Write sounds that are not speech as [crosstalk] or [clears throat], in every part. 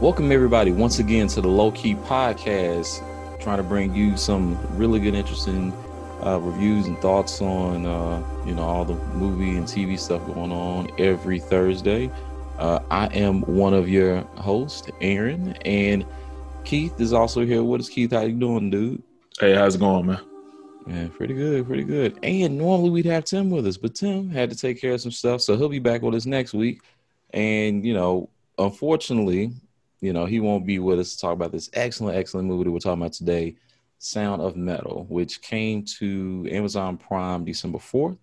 Welcome everybody once again to the Low Key Podcast, trying to bring you some really good, interesting uh, reviews and thoughts on uh, you know all the movie and TV stuff going on every Thursday. Uh, I am one of your hosts, Aaron, and Keith is also here. What is Keith? How you doing, dude? Hey, how's it going, man? Man, pretty good, pretty good. And normally we'd have Tim with us, but Tim had to take care of some stuff, so he'll be back with us next week. And you know, unfortunately, you know, he won't be with us to talk about this excellent, excellent movie that we're talking about today, Sound of Metal, which came to Amazon Prime December 4th.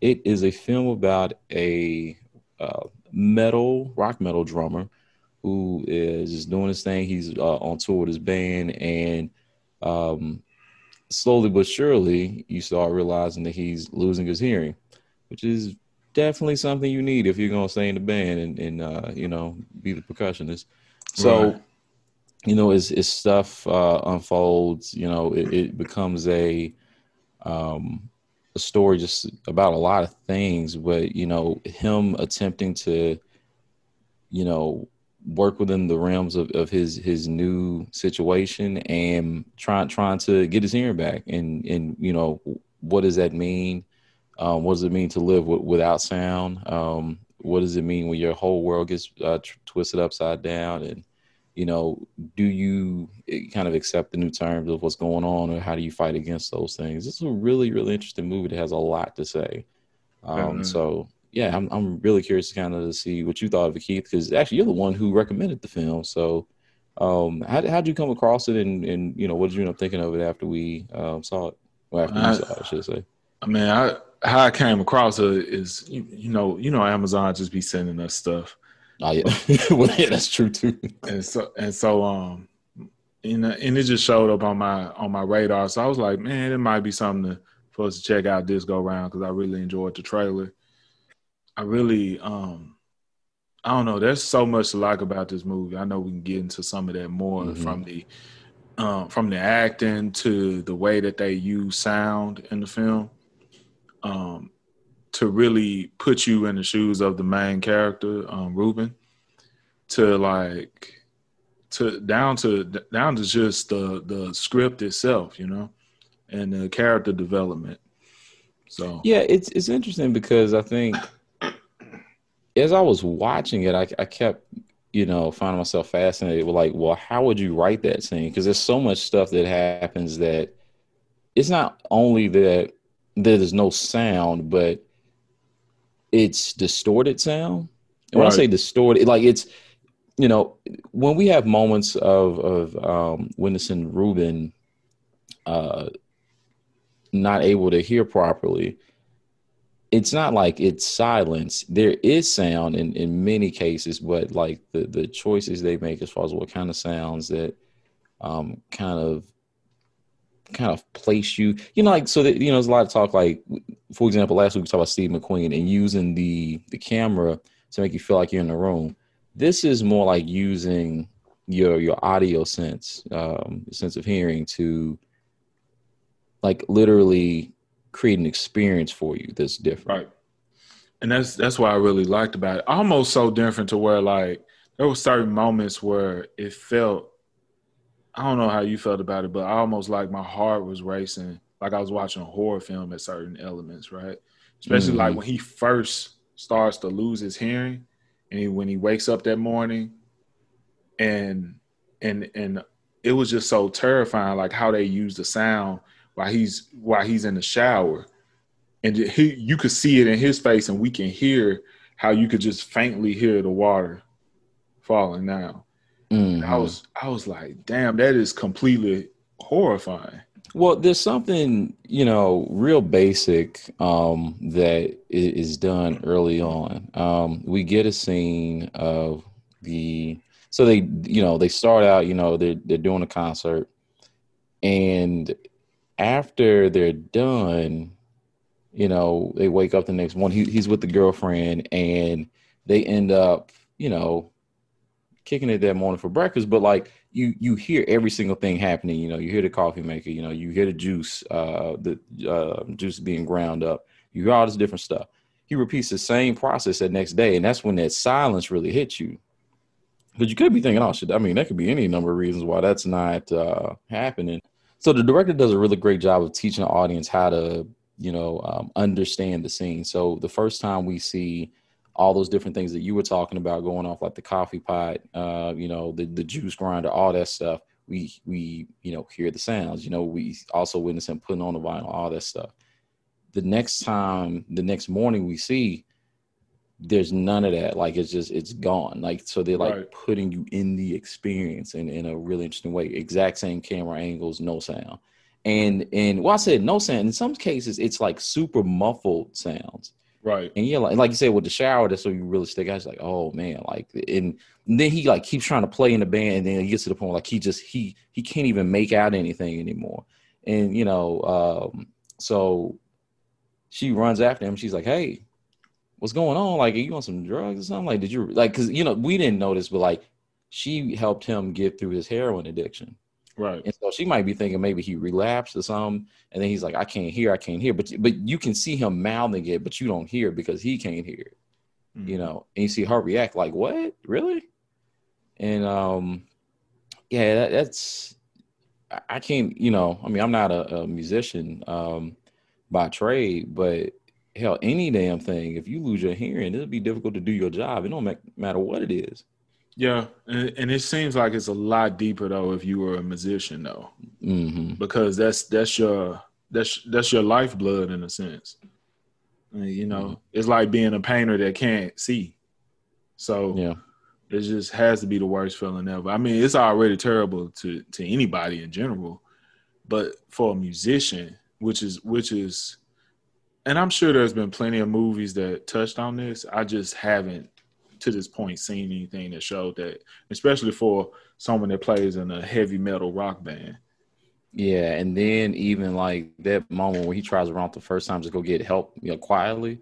It is a film about a uh, metal, rock metal drummer who is just doing his thing. He's uh, on tour with his band, and um, slowly but surely, you start realizing that he's losing his hearing, which is definitely something you need if you're going to stay in the band and, and uh, you know, be the percussionist. So, right. you know, as, as stuff uh, unfolds, you know, it, it becomes a um, a story just about a lot of things. But you know, him attempting to, you know, work within the realms of, of his his new situation and trying trying to get his hearing back and and you know what does that mean um, what does it mean to live w- without sound um, what does it mean when your whole world gets uh, t- twisted upside down? And you know do you eh, kind of accept the new terms of what's going on or how do you fight against those things? This is a really really interesting movie that has a lot to say. Um, mm-hmm. so yeah I'm, I'm really curious to kind of to see what you thought of it keith because actually you're the one who recommended the film. So um, how did you come across it? And, and you know what did you end up thinking of it after we um, saw it? Well after I, you saw it i should say. I mean i how I came across it is, you, you know, you know, Amazon just be sending us stuff. Oh yeah, [laughs] well, yeah, that's true too. And so, and so, um, and, and it just showed up on my on my radar. So I was like, man, it might be something to, for us to check out this go round because I really enjoyed the trailer. I really, um, I don't know. There's so much to like about this movie. I know we can get into some of that more mm-hmm. from the um, from the acting to the way that they use sound in the film um, to really put you in the shoes of the main character, um, Ruben, to like to down to down to just the the script itself, you know, and the character development. So yeah, it's it's interesting because I think as I was watching it, I, I kept you know finding myself fascinated with like, well, how would you write that scene? Because there's so much stuff that happens that it's not only that there's no sound, but it's distorted sound. And when right. I say distorted, like it's you know when we have moments of of um, witnessing Ruben uh, not able to hear properly, it's not like it's silence. There is sound in in many cases, but like the the choices they make as far as what kind of sounds that um, kind of kind of place you, you know, like so that you know, there's a lot of talk. Like, for example, last week we talked about Steve McQueen and using the the camera to make you feel like you're in the room. This is more like using your your audio sense, um, sense of hearing to like literally create an experience for you that's different. Right. And that's that's what I really liked about it. Almost so different to where like there were certain moments where it felt I don't know how you felt about it, but I almost like my heart was racing, like I was watching a horror film at certain elements, right? Especially mm-hmm. like when he first starts to lose his hearing, and he, when he wakes up that morning, and and and it was just so terrifying, like how they use the sound while he's while he's in the shower, and he you could see it in his face, and we can hear how you could just faintly hear the water falling down. Mm-hmm. I was I was like, damn, that is completely horrifying. Well, there's something you know real basic um, that is done early on. Um, we get a scene of the so they you know they start out you know they're they're doing a concert, and after they're done, you know they wake up the next morning. He, he's with the girlfriend, and they end up you know kicking it that morning for breakfast, but like you you hear every single thing happening. You know, you hear the coffee maker, you know, you hear the juice, uh, the uh, juice being ground up. You hear all this different stuff. He repeats the same process that next day, and that's when that silence really hits you. Because you could be thinking, oh shit. I mean, that could be any number of reasons why that's not uh, happening. So the director does a really great job of teaching the audience how to, you know, um, understand the scene. So the first time we see all those different things that you were talking about going off, like the coffee pot, uh, you know, the the juice grinder, all that stuff. We we you know hear the sounds. You know, we also witness him putting on the vinyl, all that stuff. The next time, the next morning, we see there's none of that. Like it's just it's gone. Like so they're like right. putting you in the experience in, in a really interesting way. Exact same camera angles, no sound. And and well I said no sound. In some cases it's like super muffled sounds. Right. And yeah, like, like you said with the shower, that's so you really stick out. It's like, oh man, like and, then he like keeps trying to play in the band and then he gets to the point like he just he he can't even make out anything anymore. And you know, um, so she runs after him. She's like, Hey, what's going on? Like, are you on some drugs or something? Like, did you like? Because you know, we didn't notice, but like, she helped him get through his heroin addiction. Right. And so she might be thinking maybe he relapsed or something, and then he's like, I can't hear, I can't hear. But but you can see him mouthing it, but you don't hear because he can't hear it. Mm-hmm. You know, and you see her react like, What? Really? And um, yeah, that, that's I can't, you know, I mean, I'm not a, a musician um by trade, but hell, any damn thing, if you lose your hearing, it'll be difficult to do your job. It don't matter what it is. Yeah, and, and, it seems like it's a lot deeper though if you were a musician though, mm-hmm. because that's that's your that's that's your lifeblood in a sense. you know, mm-hmm. it's like being a painter that can't see. So yeah, it just has to be the worst feeling ever. I mean, it's already terrible to to anybody in general, but for a musician, which is which is and I'm sure there's been plenty of movies that touched on this. I just haven't to this point seen anything that showed that, especially for someone that plays in a heavy metal rock band. Yeah, and then even like that moment when he tries around the first time to go get help, you know, quietly,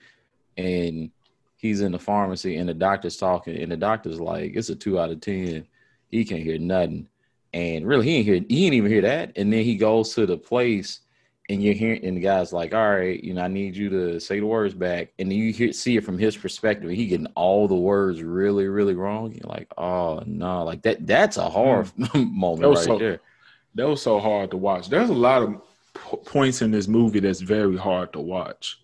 and he's in the pharmacy and the doctor's talking, and the doctor's like, "It's a two out of ten. He can't hear nothing." And really, he ain't hear. He didn't even hear that. And then he goes to the place and you're hearing and the guy's like, all right, you know, I need you to say the words back. And you hear see it from his perspective. He getting all the words really, really wrong. You're like, oh no, like that that's a hard mm. [laughs] moment right so, there. That was so hard to watch. There's a lot of p- points in this movie that's very hard to watch.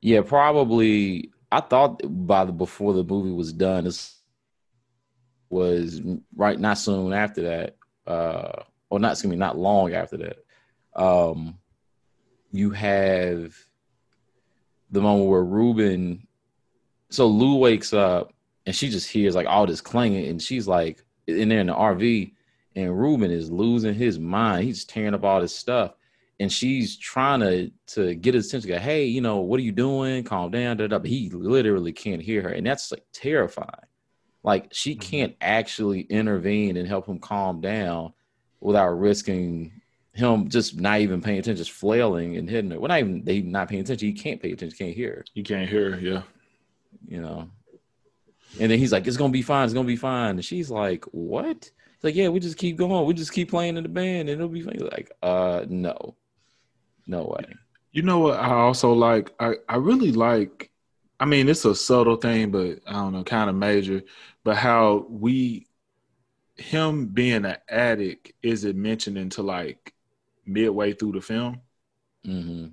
Yeah, probably I thought by the before the movie was done, this was right not soon after that. Uh or not excuse me, not long after that. Um you have the moment where Ruben, so Lou wakes up and she just hears like all this clanging, and she's like in there in the RV, and Ruben is losing his mind. He's tearing up all this stuff, and she's trying to to get his attention. Go, hey, you know, what are you doing? Calm down. Da, da. But he literally can't hear her, and that's like terrifying. Like she mm-hmm. can't actually intervene and help him calm down without risking him just not even paying attention, just flailing and hitting it. Well, not even they not paying attention. He can't pay attention. Can't hear. You can't hear. Yeah. You know. And then he's like, "It's gonna be fine. It's gonna be fine." And she's like, "What?" He's like, "Yeah, we just keep going. We just keep playing in the band, and it'll be fine." Like, uh, no, no way. You know what? I also like. I I really like. I mean, it's a subtle thing, but I don't know, kind of major. But how we, him being an addict, isn't mentioned into like midway through the film. Mm-hmm.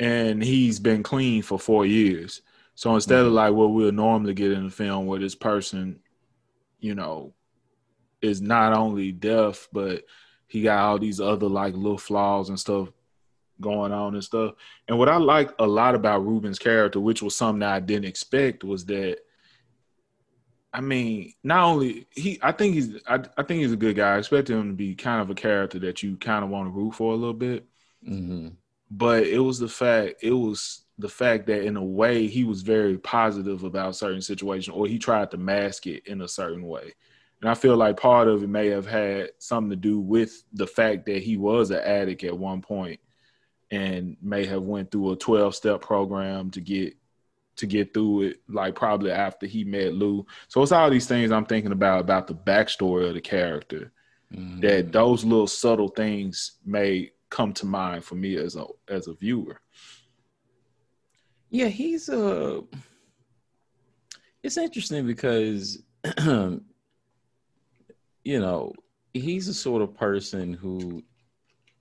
And he's been clean for four years. So instead mm-hmm. of like what we'll normally get in a film where this person, you know, is not only deaf, but he got all these other like little flaws and stuff going on and stuff. And what I like a lot about Ruben's character, which was something that I didn't expect, was that I mean, not only he, I think he's, I, I think he's a good guy. I expect him to be kind of a character that you kind of want to root for a little bit. Mm-hmm. But it was the fact, it was the fact that in a way he was very positive about certain situations, or he tried to mask it in a certain way. And I feel like part of it may have had something to do with the fact that he was an addict at one point and may have went through a 12 step program to get to get through it, like probably after he met Lou. So it's all these things I'm thinking about about the backstory of the character. Mm-hmm. That those little subtle things may come to mind for me as a as a viewer. Yeah, he's a. Uh, it's interesting because [clears throat] you know, he's the sort of person who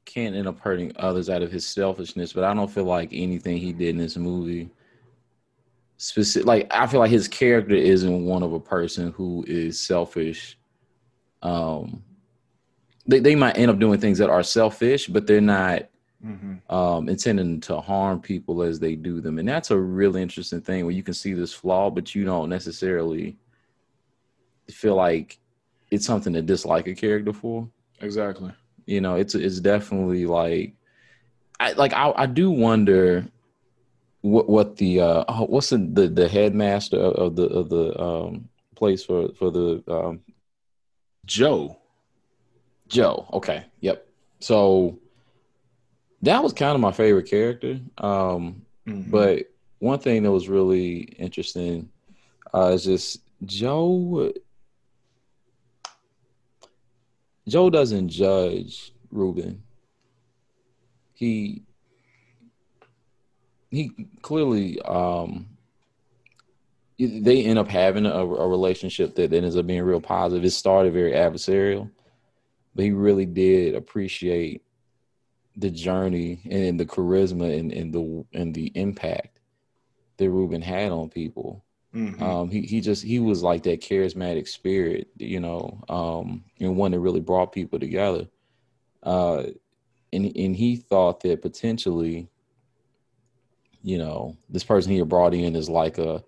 can't end up hurting others out of his selfishness, but I don't feel like anything he did in this movie specific like I feel like his character isn't one of a person who is selfish. Um they, they might end up doing things that are selfish, but they're not mm-hmm. um intending to harm people as they do them. And that's a really interesting thing where you can see this flaw, but you don't necessarily feel like it's something to dislike a character for. Exactly. You know, it's it's definitely like I like I, I do wonder what what the uh oh, what's the, the, the headmaster of the of the um place for for the um Joe. Joe. Okay. Yep. So that was kind of my favorite character. Um mm-hmm. but one thing that was really interesting uh is just Joe Joe doesn't judge Ruben. He he clearly um they end up having a, a, relationship that ends up being real positive. It started very adversarial, but he really did appreciate the journey and the charisma and, and the and the impact that Ruben had on people. Mm-hmm. Um, he he just he was like that charismatic spirit, you know, um, and one that really brought people together. Uh, and and he thought that potentially you know, this person he brought in is like a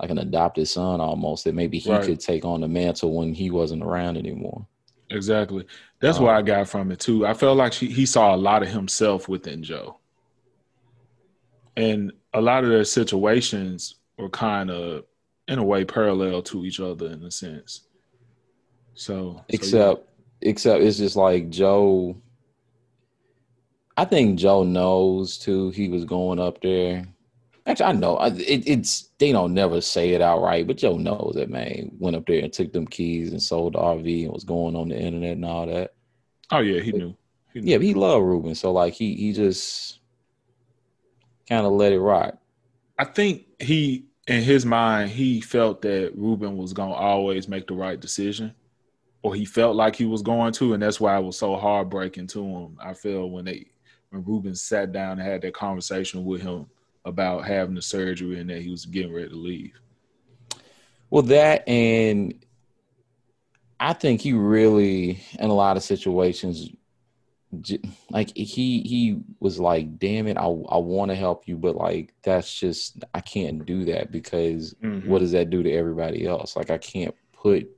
like an adopted son almost that maybe he right. could take on the mantle when he wasn't around anymore. Exactly. That's um, what I got from it too. I felt like she, he saw a lot of himself within Joe. And a lot of their situations were kind of in a way parallel to each other in a sense. So except so yeah. except it's just like Joe I think Joe knows too. He was going up there. Actually, I know it, it's they don't never say it outright, but Joe knows that man went up there and took them keys and sold the RV and was going on the internet and all that. Oh yeah, he knew. He knew. Yeah, he loved Ruben, so like he he just kind of let it rock. I think he in his mind he felt that Ruben was gonna always make the right decision, or he felt like he was going to, and that's why it was so heartbreaking to him. I feel when they when Ruben sat down and had that conversation with him about having the surgery and that he was getting ready to leave. Well, that and I think he really, in a lot of situations, like he he was like, "Damn it, I I want to help you, but like that's just I can't do that because mm-hmm. what does that do to everybody else? Like I can't put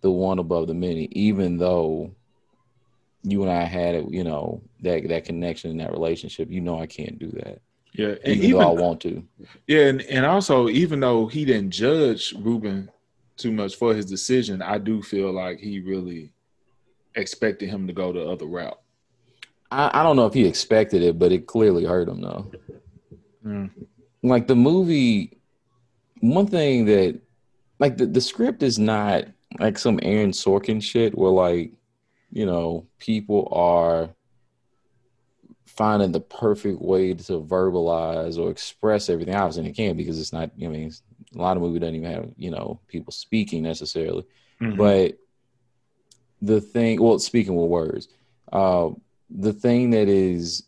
the one above the many, even though you and I had it, you know, that that connection and that relationship, you know I can't do that. Yeah, and even, even though I want to. Yeah, and, and also even though he didn't judge Ruben too much for his decision, I do feel like he really expected him to go the other route. I, I don't know if he expected it, but it clearly hurt him though. Mm. Like the movie, one thing that like the, the script is not like some Aaron Sorkin shit where like you know, people are finding the perfect way to verbalize or express everything. Obviously, they can because it's not. I mean, a lot of movies don't even have you know people speaking necessarily, mm-hmm. but the thing, well, speaking with words, uh, the thing that is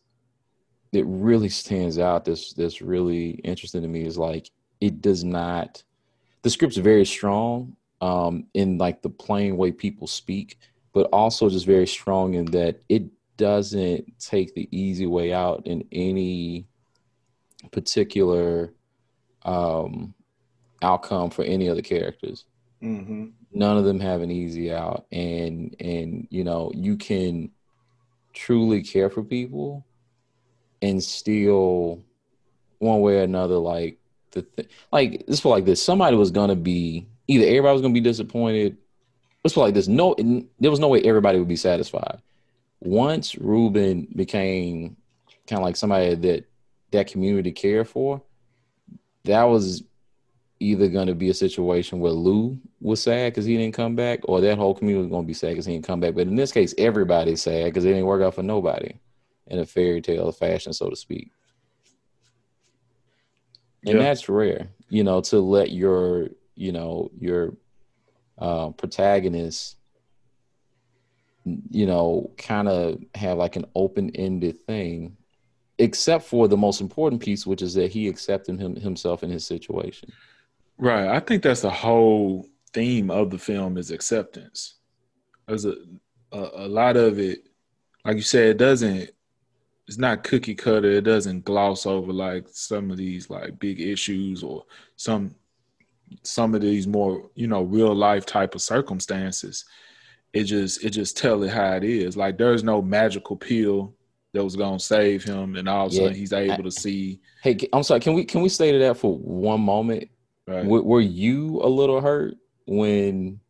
that really stands out that's that's really interesting to me is like it does not. The script's very strong um, in like the plain way people speak, but also just very strong in that it doesn't take the easy way out in any particular um, outcome for any of the characters. Mm-hmm. None of them have an easy out, and and you know you can truly care for people and still one way or another like the th- like this for like this somebody was gonna be either everybody was gonna be disappointed let's put like this: no, there was no way everybody would be satisfied. Once Ruben became kind of like somebody that that community cared for, that was either going to be a situation where Lou was sad because he didn't come back, or that whole community was going to be sad because he didn't come back. But in this case, everybody's sad because it didn't work out for nobody in a fairy tale fashion, so to speak. And that's rare, you know, to let your, you know, your uh, protagonist you know, kind of have like an open ended thing, except for the most important piece, which is that he accepted him himself in his situation. Right. I think that's the whole theme of the film is acceptance. There's a, a, a lot of it, like you said, it doesn't it's not cookie cutter. It doesn't gloss over like some of these like big issues or some some of these more you know real life type of circumstances. It just it just tell it how it is. Like there's no magical pill that was gonna save him, and all of a sudden he's able to see. Hey, I'm sorry. Can we can we stay to that for one moment? Right. W- were you a little hurt when?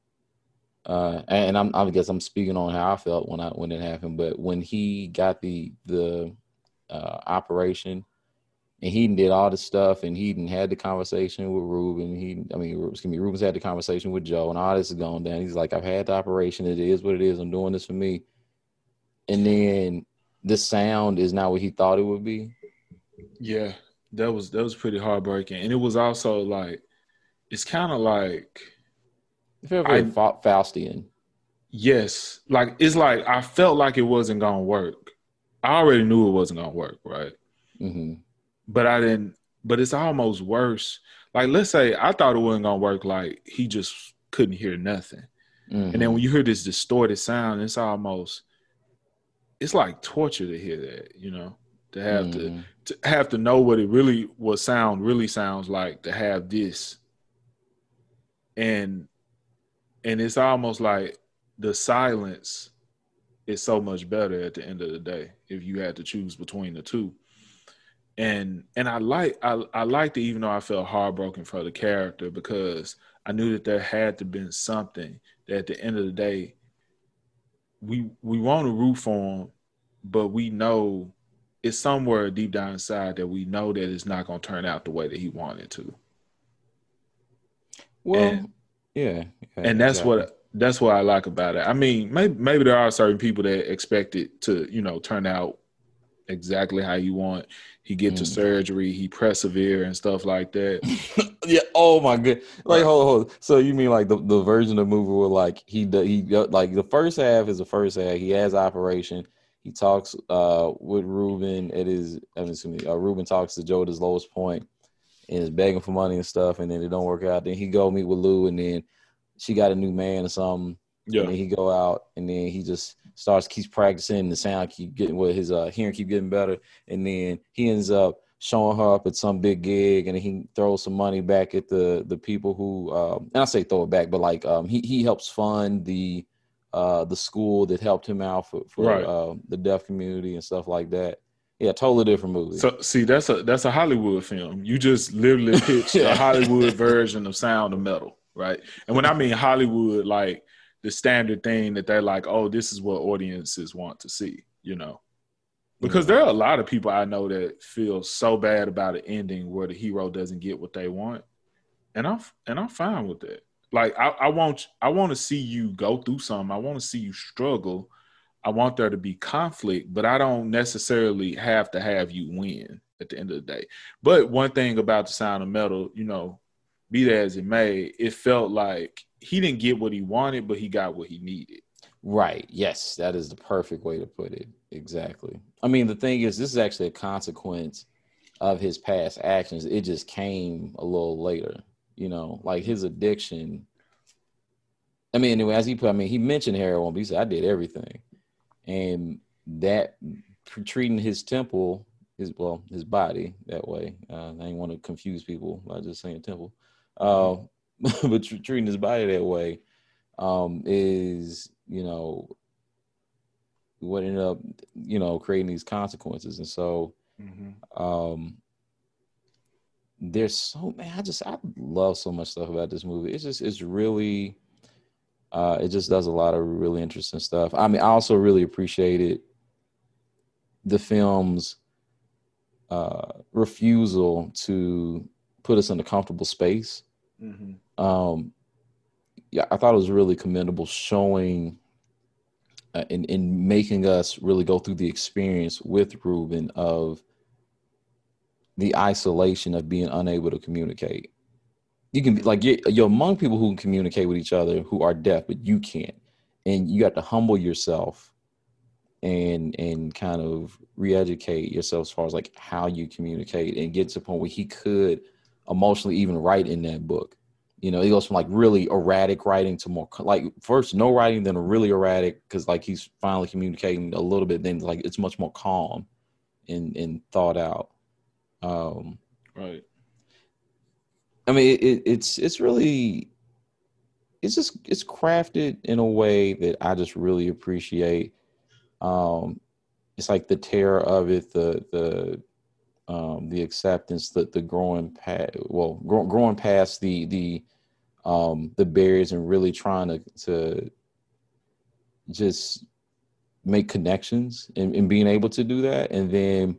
Uh, and I'm I guess I'm speaking on how I felt when I when it happened, but when he got the the uh, operation and he did all the stuff and he didn't had the conversation with Ruben. He, I mean, excuse me, Ruben's had the conversation with Joe and all this is going down. He's like, I've had the operation. It is what it is. I'm doing this for me. And then the sound is not what he thought it would be. Yeah, that was that was pretty heartbreaking, and it was also like, it's kind of like, it felt very I, Faustian. Yes, like it's like I felt like it wasn't gonna work. I already knew it wasn't gonna work, right? Mm-hmm. But I didn't. But it's almost worse. Like let's say I thought it wasn't gonna work. Like he just couldn't hear nothing, mm-hmm. and then mm-hmm. when you hear this distorted sound, it's almost it's like torture to hear that. You know, to have mm-hmm. to to have to know what it really what sound really sounds like to have this, and and it's almost like the silence is so much better at the end of the day if you had to choose between the two. And and I like I I liked it even though I felt heartbroken for the character because I knew that there had to been something that at the end of the day we we want to root for him, but we know it's somewhere deep down inside that we know that it's not going to turn out the way that he wanted to. Well, and, yeah, yeah, and that's exactly. what that's what I like about it. I mean, maybe maybe there are certain people that expect it to, you know, turn out exactly how you want. He get mm. to surgery, he persevere and stuff like that. [laughs] yeah. Oh my god. Like hold hold. So you mean like the, the version of the movie where like he he like the first half is the first half. He has operation. He talks uh with Ruben. It is I mean, excuse me, uh, Ruben talks to Joe at his lowest point and is begging for money and stuff, and then it don't work out. Then he go meet with Lou, and then she got a new man or something. Yeah. And then he go out and then he just starts keeps practicing the sound keep getting with his uh hearing keep getting better and then he ends up showing her up at some big gig and he throws some money back at the the people who um and I say throw it back but like um he he helps fund the uh the school that helped him out for, for right. uh, the deaf community and stuff like that. Yeah, totally different movie. So see, that's a that's a Hollywood film. You just literally [laughs] pitched a Hollywood version of Sound of Metal right? And when I mean Hollywood, like the standard thing that they're like, oh, this is what audiences want to see, you know. Because there are a lot of people I know that feel so bad about an ending where the hero doesn't get what they want. And I'm and I'm fine with that. Like I, I want I want to see you go through something. I want to see you struggle. I want there to be conflict, but I don't necessarily have to have you win at the end of the day. But one thing about the sound of metal, you know, be that as it may, it felt like he didn't get what he wanted, but he got what he needed. Right. Yes, that is the perfect way to put it. Exactly. I mean, the thing is, this is actually a consequence of his past actions. It just came a little later, you know, like his addiction. I mean, anyway, as he put, I mean, he mentioned heroin, but he said, I did everything. And that treating his temple, his, well, his body that way. Uh, I didn't want to confuse people by just saying temple uh, [laughs] but treating his body that way um, is, you know, what ended up, you know, creating these consequences. And so, mm-hmm. um, there's so man, I just I love so much stuff about this movie. It's just it's really, uh, it just does a lot of really interesting stuff. I mean, I also really appreciated the film's uh, refusal to put us in a comfortable space Mm-hmm. Um, yeah, I thought it was really commendable showing uh, in in making us really go through the experience with Ruben of the isolation of being unable to communicate. You can be like you're, you're among people who can communicate with each other who are deaf, but you can't. and you got to humble yourself and and kind of re-educate yourself as far as like how you communicate and get to the point where he could emotionally even write in that book you know, he goes from like really erratic writing to more like first no writing, then really erratic because like he's finally communicating a little bit. Then like it's much more calm and and thought out. Um, right. I mean, it, it's it's really it's just it's crafted in a way that I just really appreciate. Um, it's like the terror of it, the the um, the acceptance, that the growing past, well, grow, growing past the the um, the barriers and really trying to to just make connections and, and being able to do that, and then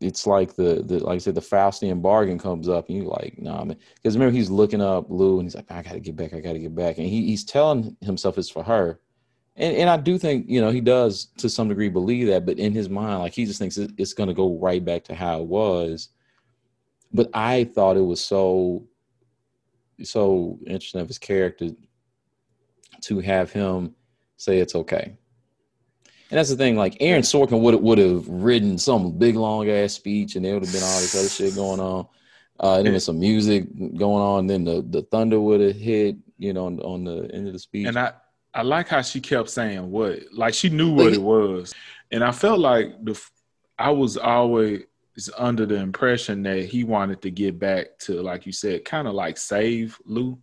it's like the the like I said, the Faustian bargain comes up, and you're like, nah, man, because remember he's looking up Lou, and he's like, I gotta get back, I gotta get back, and he, he's telling himself it's for her, and and I do think you know he does to some degree believe that, but in his mind, like he just thinks it's going to go right back to how it was. But I thought it was so so interesting of his character to have him say it's okay. And that's the thing, like Aaron Sorkin would would have written some big long ass speech, and there would have been all this other shit going on. Uh, and then some music going on. Then the, the thunder would have hit, you know, on, on, the end of the speech. And I I like how she kept saying what, like she knew what it was, and I felt like the I was always under the impression that he wanted to get back to, like you said, kind of like save Lou.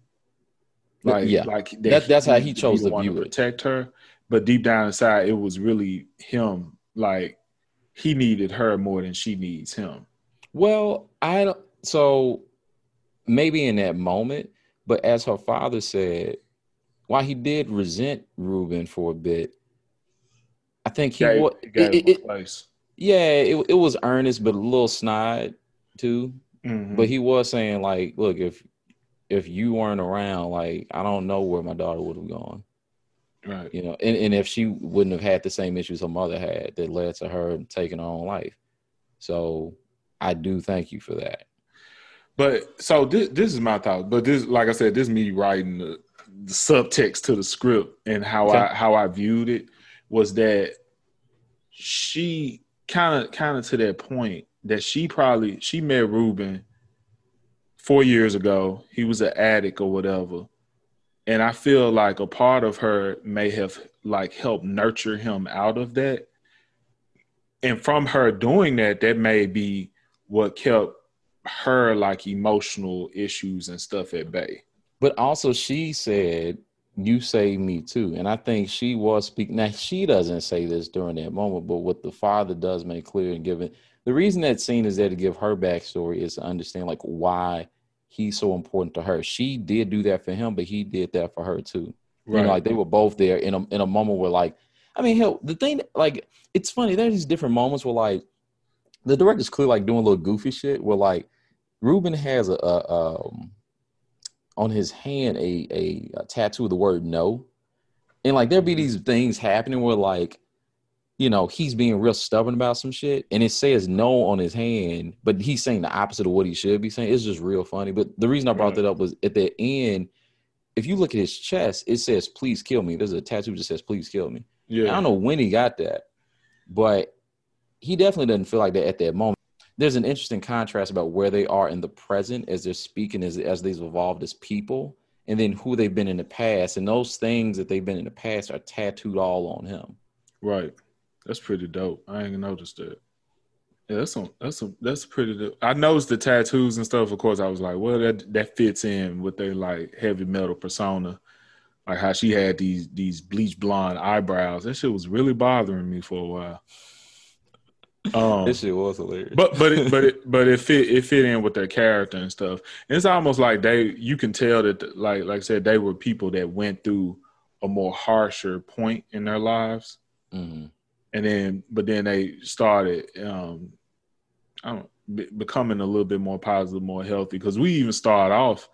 Like, yeah, like that, that that's how he chose to view it. Protect her, but deep down inside, it was really him. Like he needed her more than she needs him. Well, I don't so maybe in that moment, but as her father said, while he did resent Ruben for a bit, I think he was. It, it, yeah, it it was earnest, but a little snide too. Mm-hmm. But he was saying like, look, if if you weren't around, like I don't know where my daughter would have gone. Right. You know, and, and if she wouldn't have had the same issues her mother had that led to her taking her own life. So I do thank you for that. But so this this is my thought. But this like I said, this is me writing the the subtext to the script and how okay. I how I viewed it was that she kind of kind of to that point that she probably she met Ruben four years ago. He was an addict or whatever. And I feel like a part of her may have like helped nurture him out of that. And from her doing that, that may be what kept her like emotional issues and stuff at bay. But also, she said, "You saved me too," and I think she was speaking. Now, she doesn't say this during that moment, but what the father does make clear and given the reason that scene is there to give her backstory is to understand like why he's so important to her. She did do that for him, but he did that for her too. Right. You know, like they were both there in a in a moment where like, I mean, hell, the thing like it's funny. There's these different moments where like the director's clearly like doing a little goofy shit where like Ruben has a, a um on his hand a, a, a tattoo of the word no. And like there'd be these things happening where like, you know, he's being real stubborn about some shit and it says no on his hand, but he's saying the opposite of what he should be saying. It's just real funny. But the reason I brought that up was at the end, if you look at his chest, it says please kill me. There's a tattoo that says please kill me. Yeah. I don't know when he got that, but he definitely doesn't feel like that at that moment. There's an interesting contrast about where they are in the present as they're speaking as as they've evolved as people and then who they've been in the past. And those things that they've been in the past are tattooed all on him. Right. That's pretty dope. I ain't noticed that. Yeah that's some that's some that's pretty dope. i noticed the tattoos and stuff. Of course i was like well that that fits in with their like heavy metal persona. Like how she had these these bleach blonde eyebrows. That shit was really bothering me for a while um, this shit was hilarious. But but it, [laughs] but it, but it fit it fit in with their character and stuff. And it's almost like they you can tell that like like I said they were people that went through a more harsher point in their lives, mm-hmm. and then but then they started um, I don't be, becoming a little bit more positive, more healthy. Because we even start off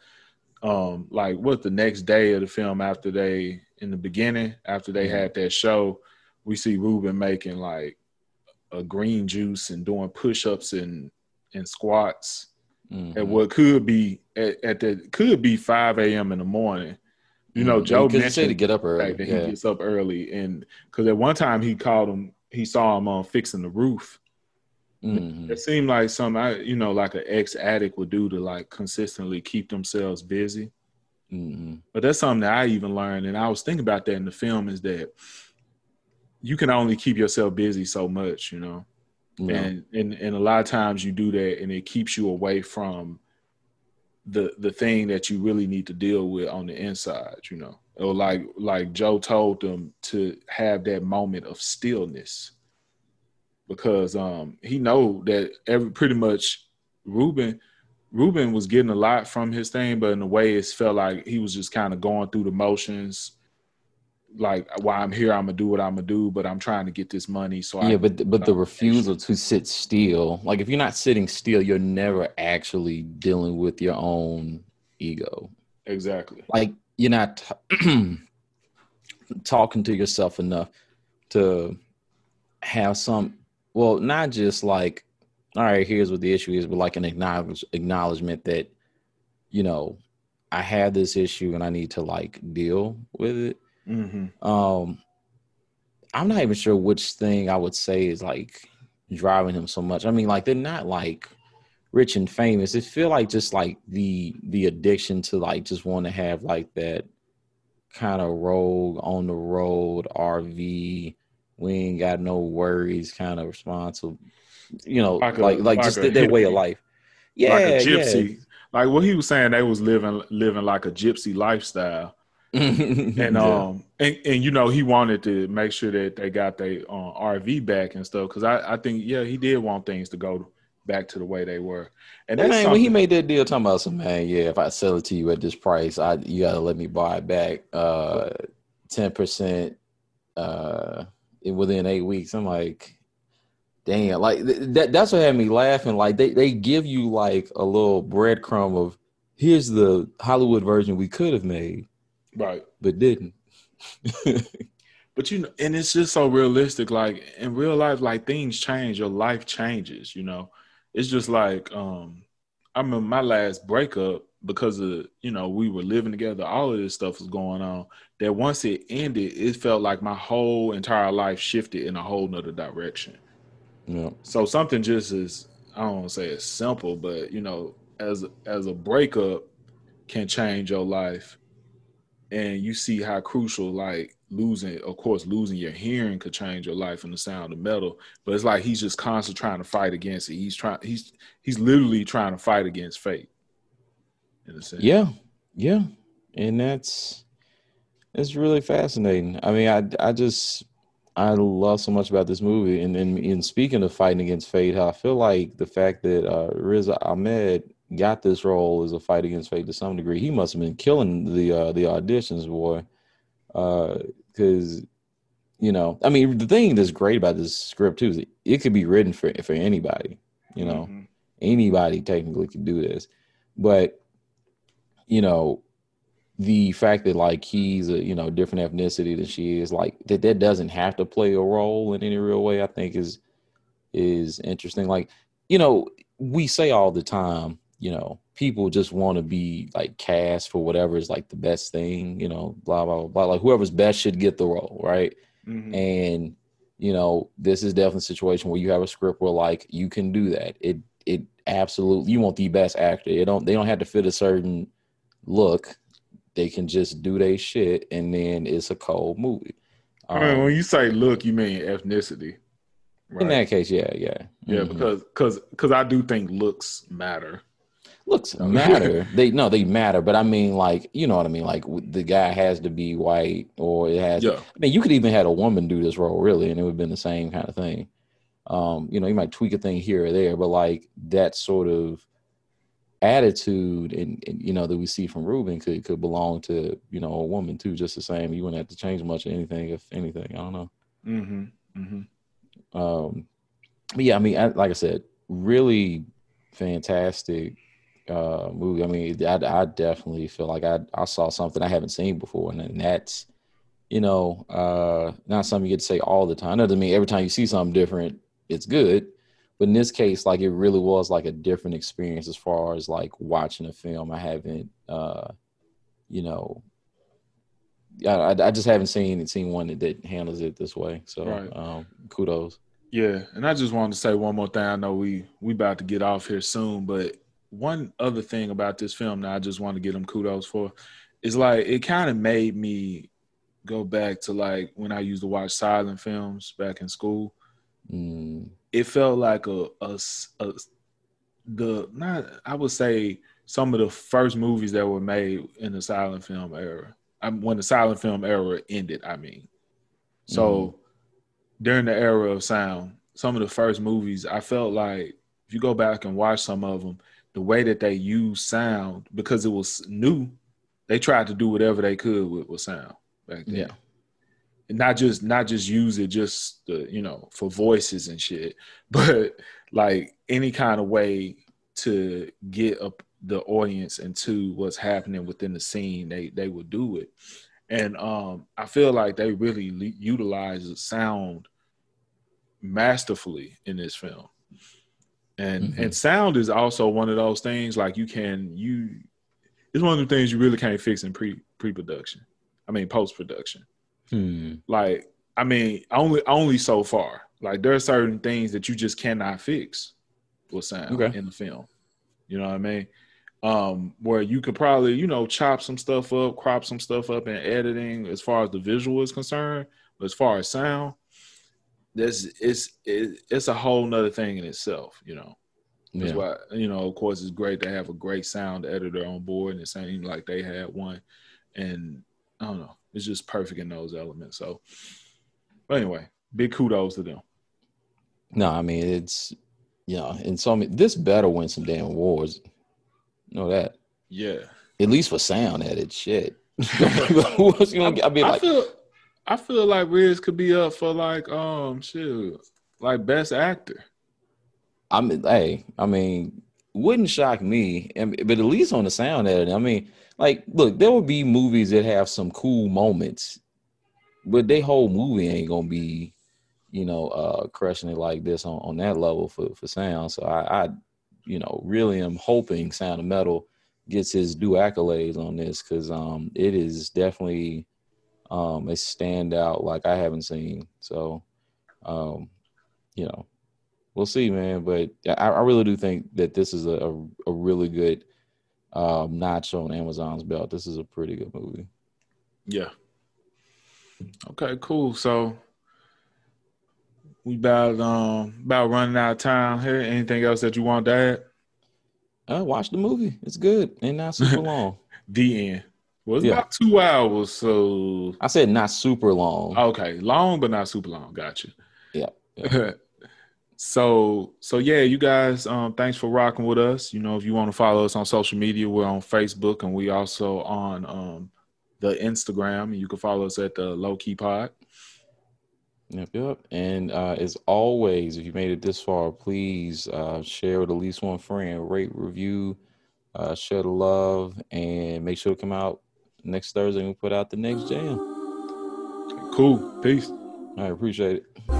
um, like what the next day of the film after they in the beginning after they mm-hmm. had that show, we see Ruben making like a green juice and doing push-ups and and squats mm-hmm. at what could be at, at the could be 5 a.m in the morning You know, Joe because he mentioned said to get up early. that Yeah. he gets up early, and because at one time he called him, he saw him on fixing the roof. Mhm. It seemed like some, I you know, like an ex addict would do to like consistently keep themselves busy. Mhm. But that's something that I even learned, and I was thinking about that in the film is that you can only keep yourself busy so much, you know. Yeah. and and and a lot of times you do that and it keeps you away from the the thing that you really need to deal with on the inside you know or like like joe told them to have that moment of stillness because um he know that every pretty much ruben ruben was getting a lot from his thing but in a way it felt like he was just kind of going through the motions like while i'm here i'm gonna do what i'm gonna do but i'm trying to get this money so I yeah, but but the uh, refusal to sit still, like if you're not sitting still, you're never actually dealing with your own ego. exactly Like you're not t- [clears throat] talking to yourself enough to have some. Well, not just like, all right, here's what the issue is, but like an acknowledge, acknowledgement that, you know, I have this issue and I need to like deal with it. Mm-hmm. Um, I'm not even sure which thing I would say is like driving him so much. I mean, like they're not like rich and famous. It feel like just like the the addiction to like just want to have like that kind of rogue on the road RV. We ain't got no worries, kind of responsible. You know, Like like a- like, just their, way of life. Yeah, like a yeah. gypsy. Like what he was saying, they was living living like a gypsy lifestyle, [laughs] and Yeah. um, and, and you know he wanted to make sure that they got their uh, RV back and stuff. Because I I think yeah he did want things to go back to the way they were, and that's man, when he made that deal, talking about some man, yeah, if I sell it to you at this price, I you gotta let me buy it back, uh, ten percent, uh, within eight weeks. I'm like, damn, like th- that. That's what had me laughing. Like they they give you like a little breadcrumb of here's the Hollywood version we could have made, right. but didn't. [laughs] But you know, and it's just so realistic. Like in real life, like things change. Your life changes. You know, it's just like um, I remember my last breakup because of you know we were living together. All of this stuff was going on. That once it ended, it felt like my whole entire life shifted in a whole nother direction. yeah. So something just is I don't want to say it's simple, but you know, as as a breakup can change your life, and you see how crucial like losing, of course, losing your hearing could change your life and the sound of metal. But it's like he's just constantly trying to fight against it. He's trying. He's he's literally trying to fight against fate. In a sense. Yeah, yeah, and that's it's really fascinating. I mean, I I just I love so much about this movie, and then in speaking of fighting against fate, I feel like the fact that uh, Riz Ahmed got this role as a fight against fate to some degree. He must have been killing the uh, the auditions, boy, because you know, I mean, the thing that's great about this script too is it, it could be written for for anybody. You know, Mhm. anybody technically could do this but you know the fact that like he's a you know different ethnicity than she is like that that doesn't have to play a role in any real way i think is is interesting like you know we say all the time you know people just want to be like cast for whatever is like the best thing you know blah blah blah, blah. like whoever's best should get the role right Mhm. and you know this is definitely a situation where you have a script where like you can do that it it absolutely you want the best actor they don't they don't have to fit a certain look they can just do their shit and then it's a cold movie I mean, Um, when you say look, you mean ethnicity, right? in that case yeah yeah yeah, Mhm. because because because I do think looks matter. Looks matter they no they matter but i mean like you know what i mean like the guy has to be white or it has Yeah. I mean, you could even had a woman do this role, really, and it would have been the same kind of thing. Um, you know, you might tweak a thing here or there, but like that sort of attitude and, and you know that we see from Ruben could could belong to you know a woman too, just the same. You wouldn't have to change much of anything, if anything. I don't know. Mm-hmm. Mm-hmm. Um, but yeah, I mean, I, like I said, really fantastic uh, movie. I mean, I, I definitely feel like I I saw something I haven't seen before, and, and that's you know uh, not something you get to say all the time. That doesn't mean every time you see something different, it's good. But in this case, like it really was like a different experience as far as like watching a film I haven't, uh, you know, I, I just haven't seen seen one that, that handles it this way. So Right. um, kudos. Yeah, and I just wanted to say one more thing. I know we we about to get off here soon, but one other thing about this film that I just want to give them kudos for is like it kind of made me go back to like when I used to watch silent films back in school. Mm, It felt like a the not I would say some of the first movies that were made in the silent film era. I when the silent film era ended, I mean. So during the era of sound, some of the first movies, I felt like if you go back and watch some of them, the way that they use sound because it was new, they tried to do whatever they could with, with sound back then. Yeah. And not just not just use it just the, you know for voices and shit, [laughs] but like any kind of way to get up the audience into what's happening within the scene, they they would do it. And um, I feel like they really le- utilize the sound masterfully in this film. And Mhm. and sound is also one of those things like you can you it's one of the things you really can't fix in pre pre production. I mean post production. hmm. Like I mean only only so far. Like there are certain things that you just cannot fix with sound Okay. in the film. You know what I mean? Um, where you could probably, you know, chop some stuff up, crop some stuff up in editing as far as the visual is concerned, but as far as sound, this it's it, it's a whole nother thing in itself, you know. That's Yeah. why, you know, of course, it's great to have a great sound editor on board, and it seemed like they had one. And I don't know, it's just perfect in those elements. So, but anyway, big kudos to them. No, I mean it's you know, and so I mean, this better win some damn awards. You know that. Yeah, At least for sound edit. Shit. Who else you gonna get? I mean, I like, feel, I feel like Riz could be up for like, um, shit, like best actor. I mean, hey, I mean, wouldn't shock me, but at least on the sound edit. I mean, like, look, there will be movies that have some cool moments, but they whole movie ain't gonna be, you know, uh, crushing it like this on, on that level for for sound. So I, I, you know, really am hoping Sound of Metal gets his due accolades on this because um, it is definitely um a standout like I haven't seen. So, um, you know we'll see, man. But I, I really do think that this is a, a, a really good um, notch on Amazon's belt. This is a pretty good movie. Yeah. Okay, cool. So we about um about running out of time here. Anything else that you want to add? Uh, watch the movie. It's good and not super [laughs] long. The end. Well, it's Yeah. about two hours, so I said not super long. okay, long but not super long. Gotcha. Yeah, [laughs] so so yeah, you guys, um, thanks for rocking with us. You know, if you want to follow us on social media, we're on Facebook and we also on um the Instagram. You can follow us at the Low Key Pod. Yep, yep. And uh, as always, if you made it this far, please uh, share with at least one friend, rate, review, uh, share the love, and make sure to come out next Thursday we put out the next jam. Cool. Peace. I appreciate it.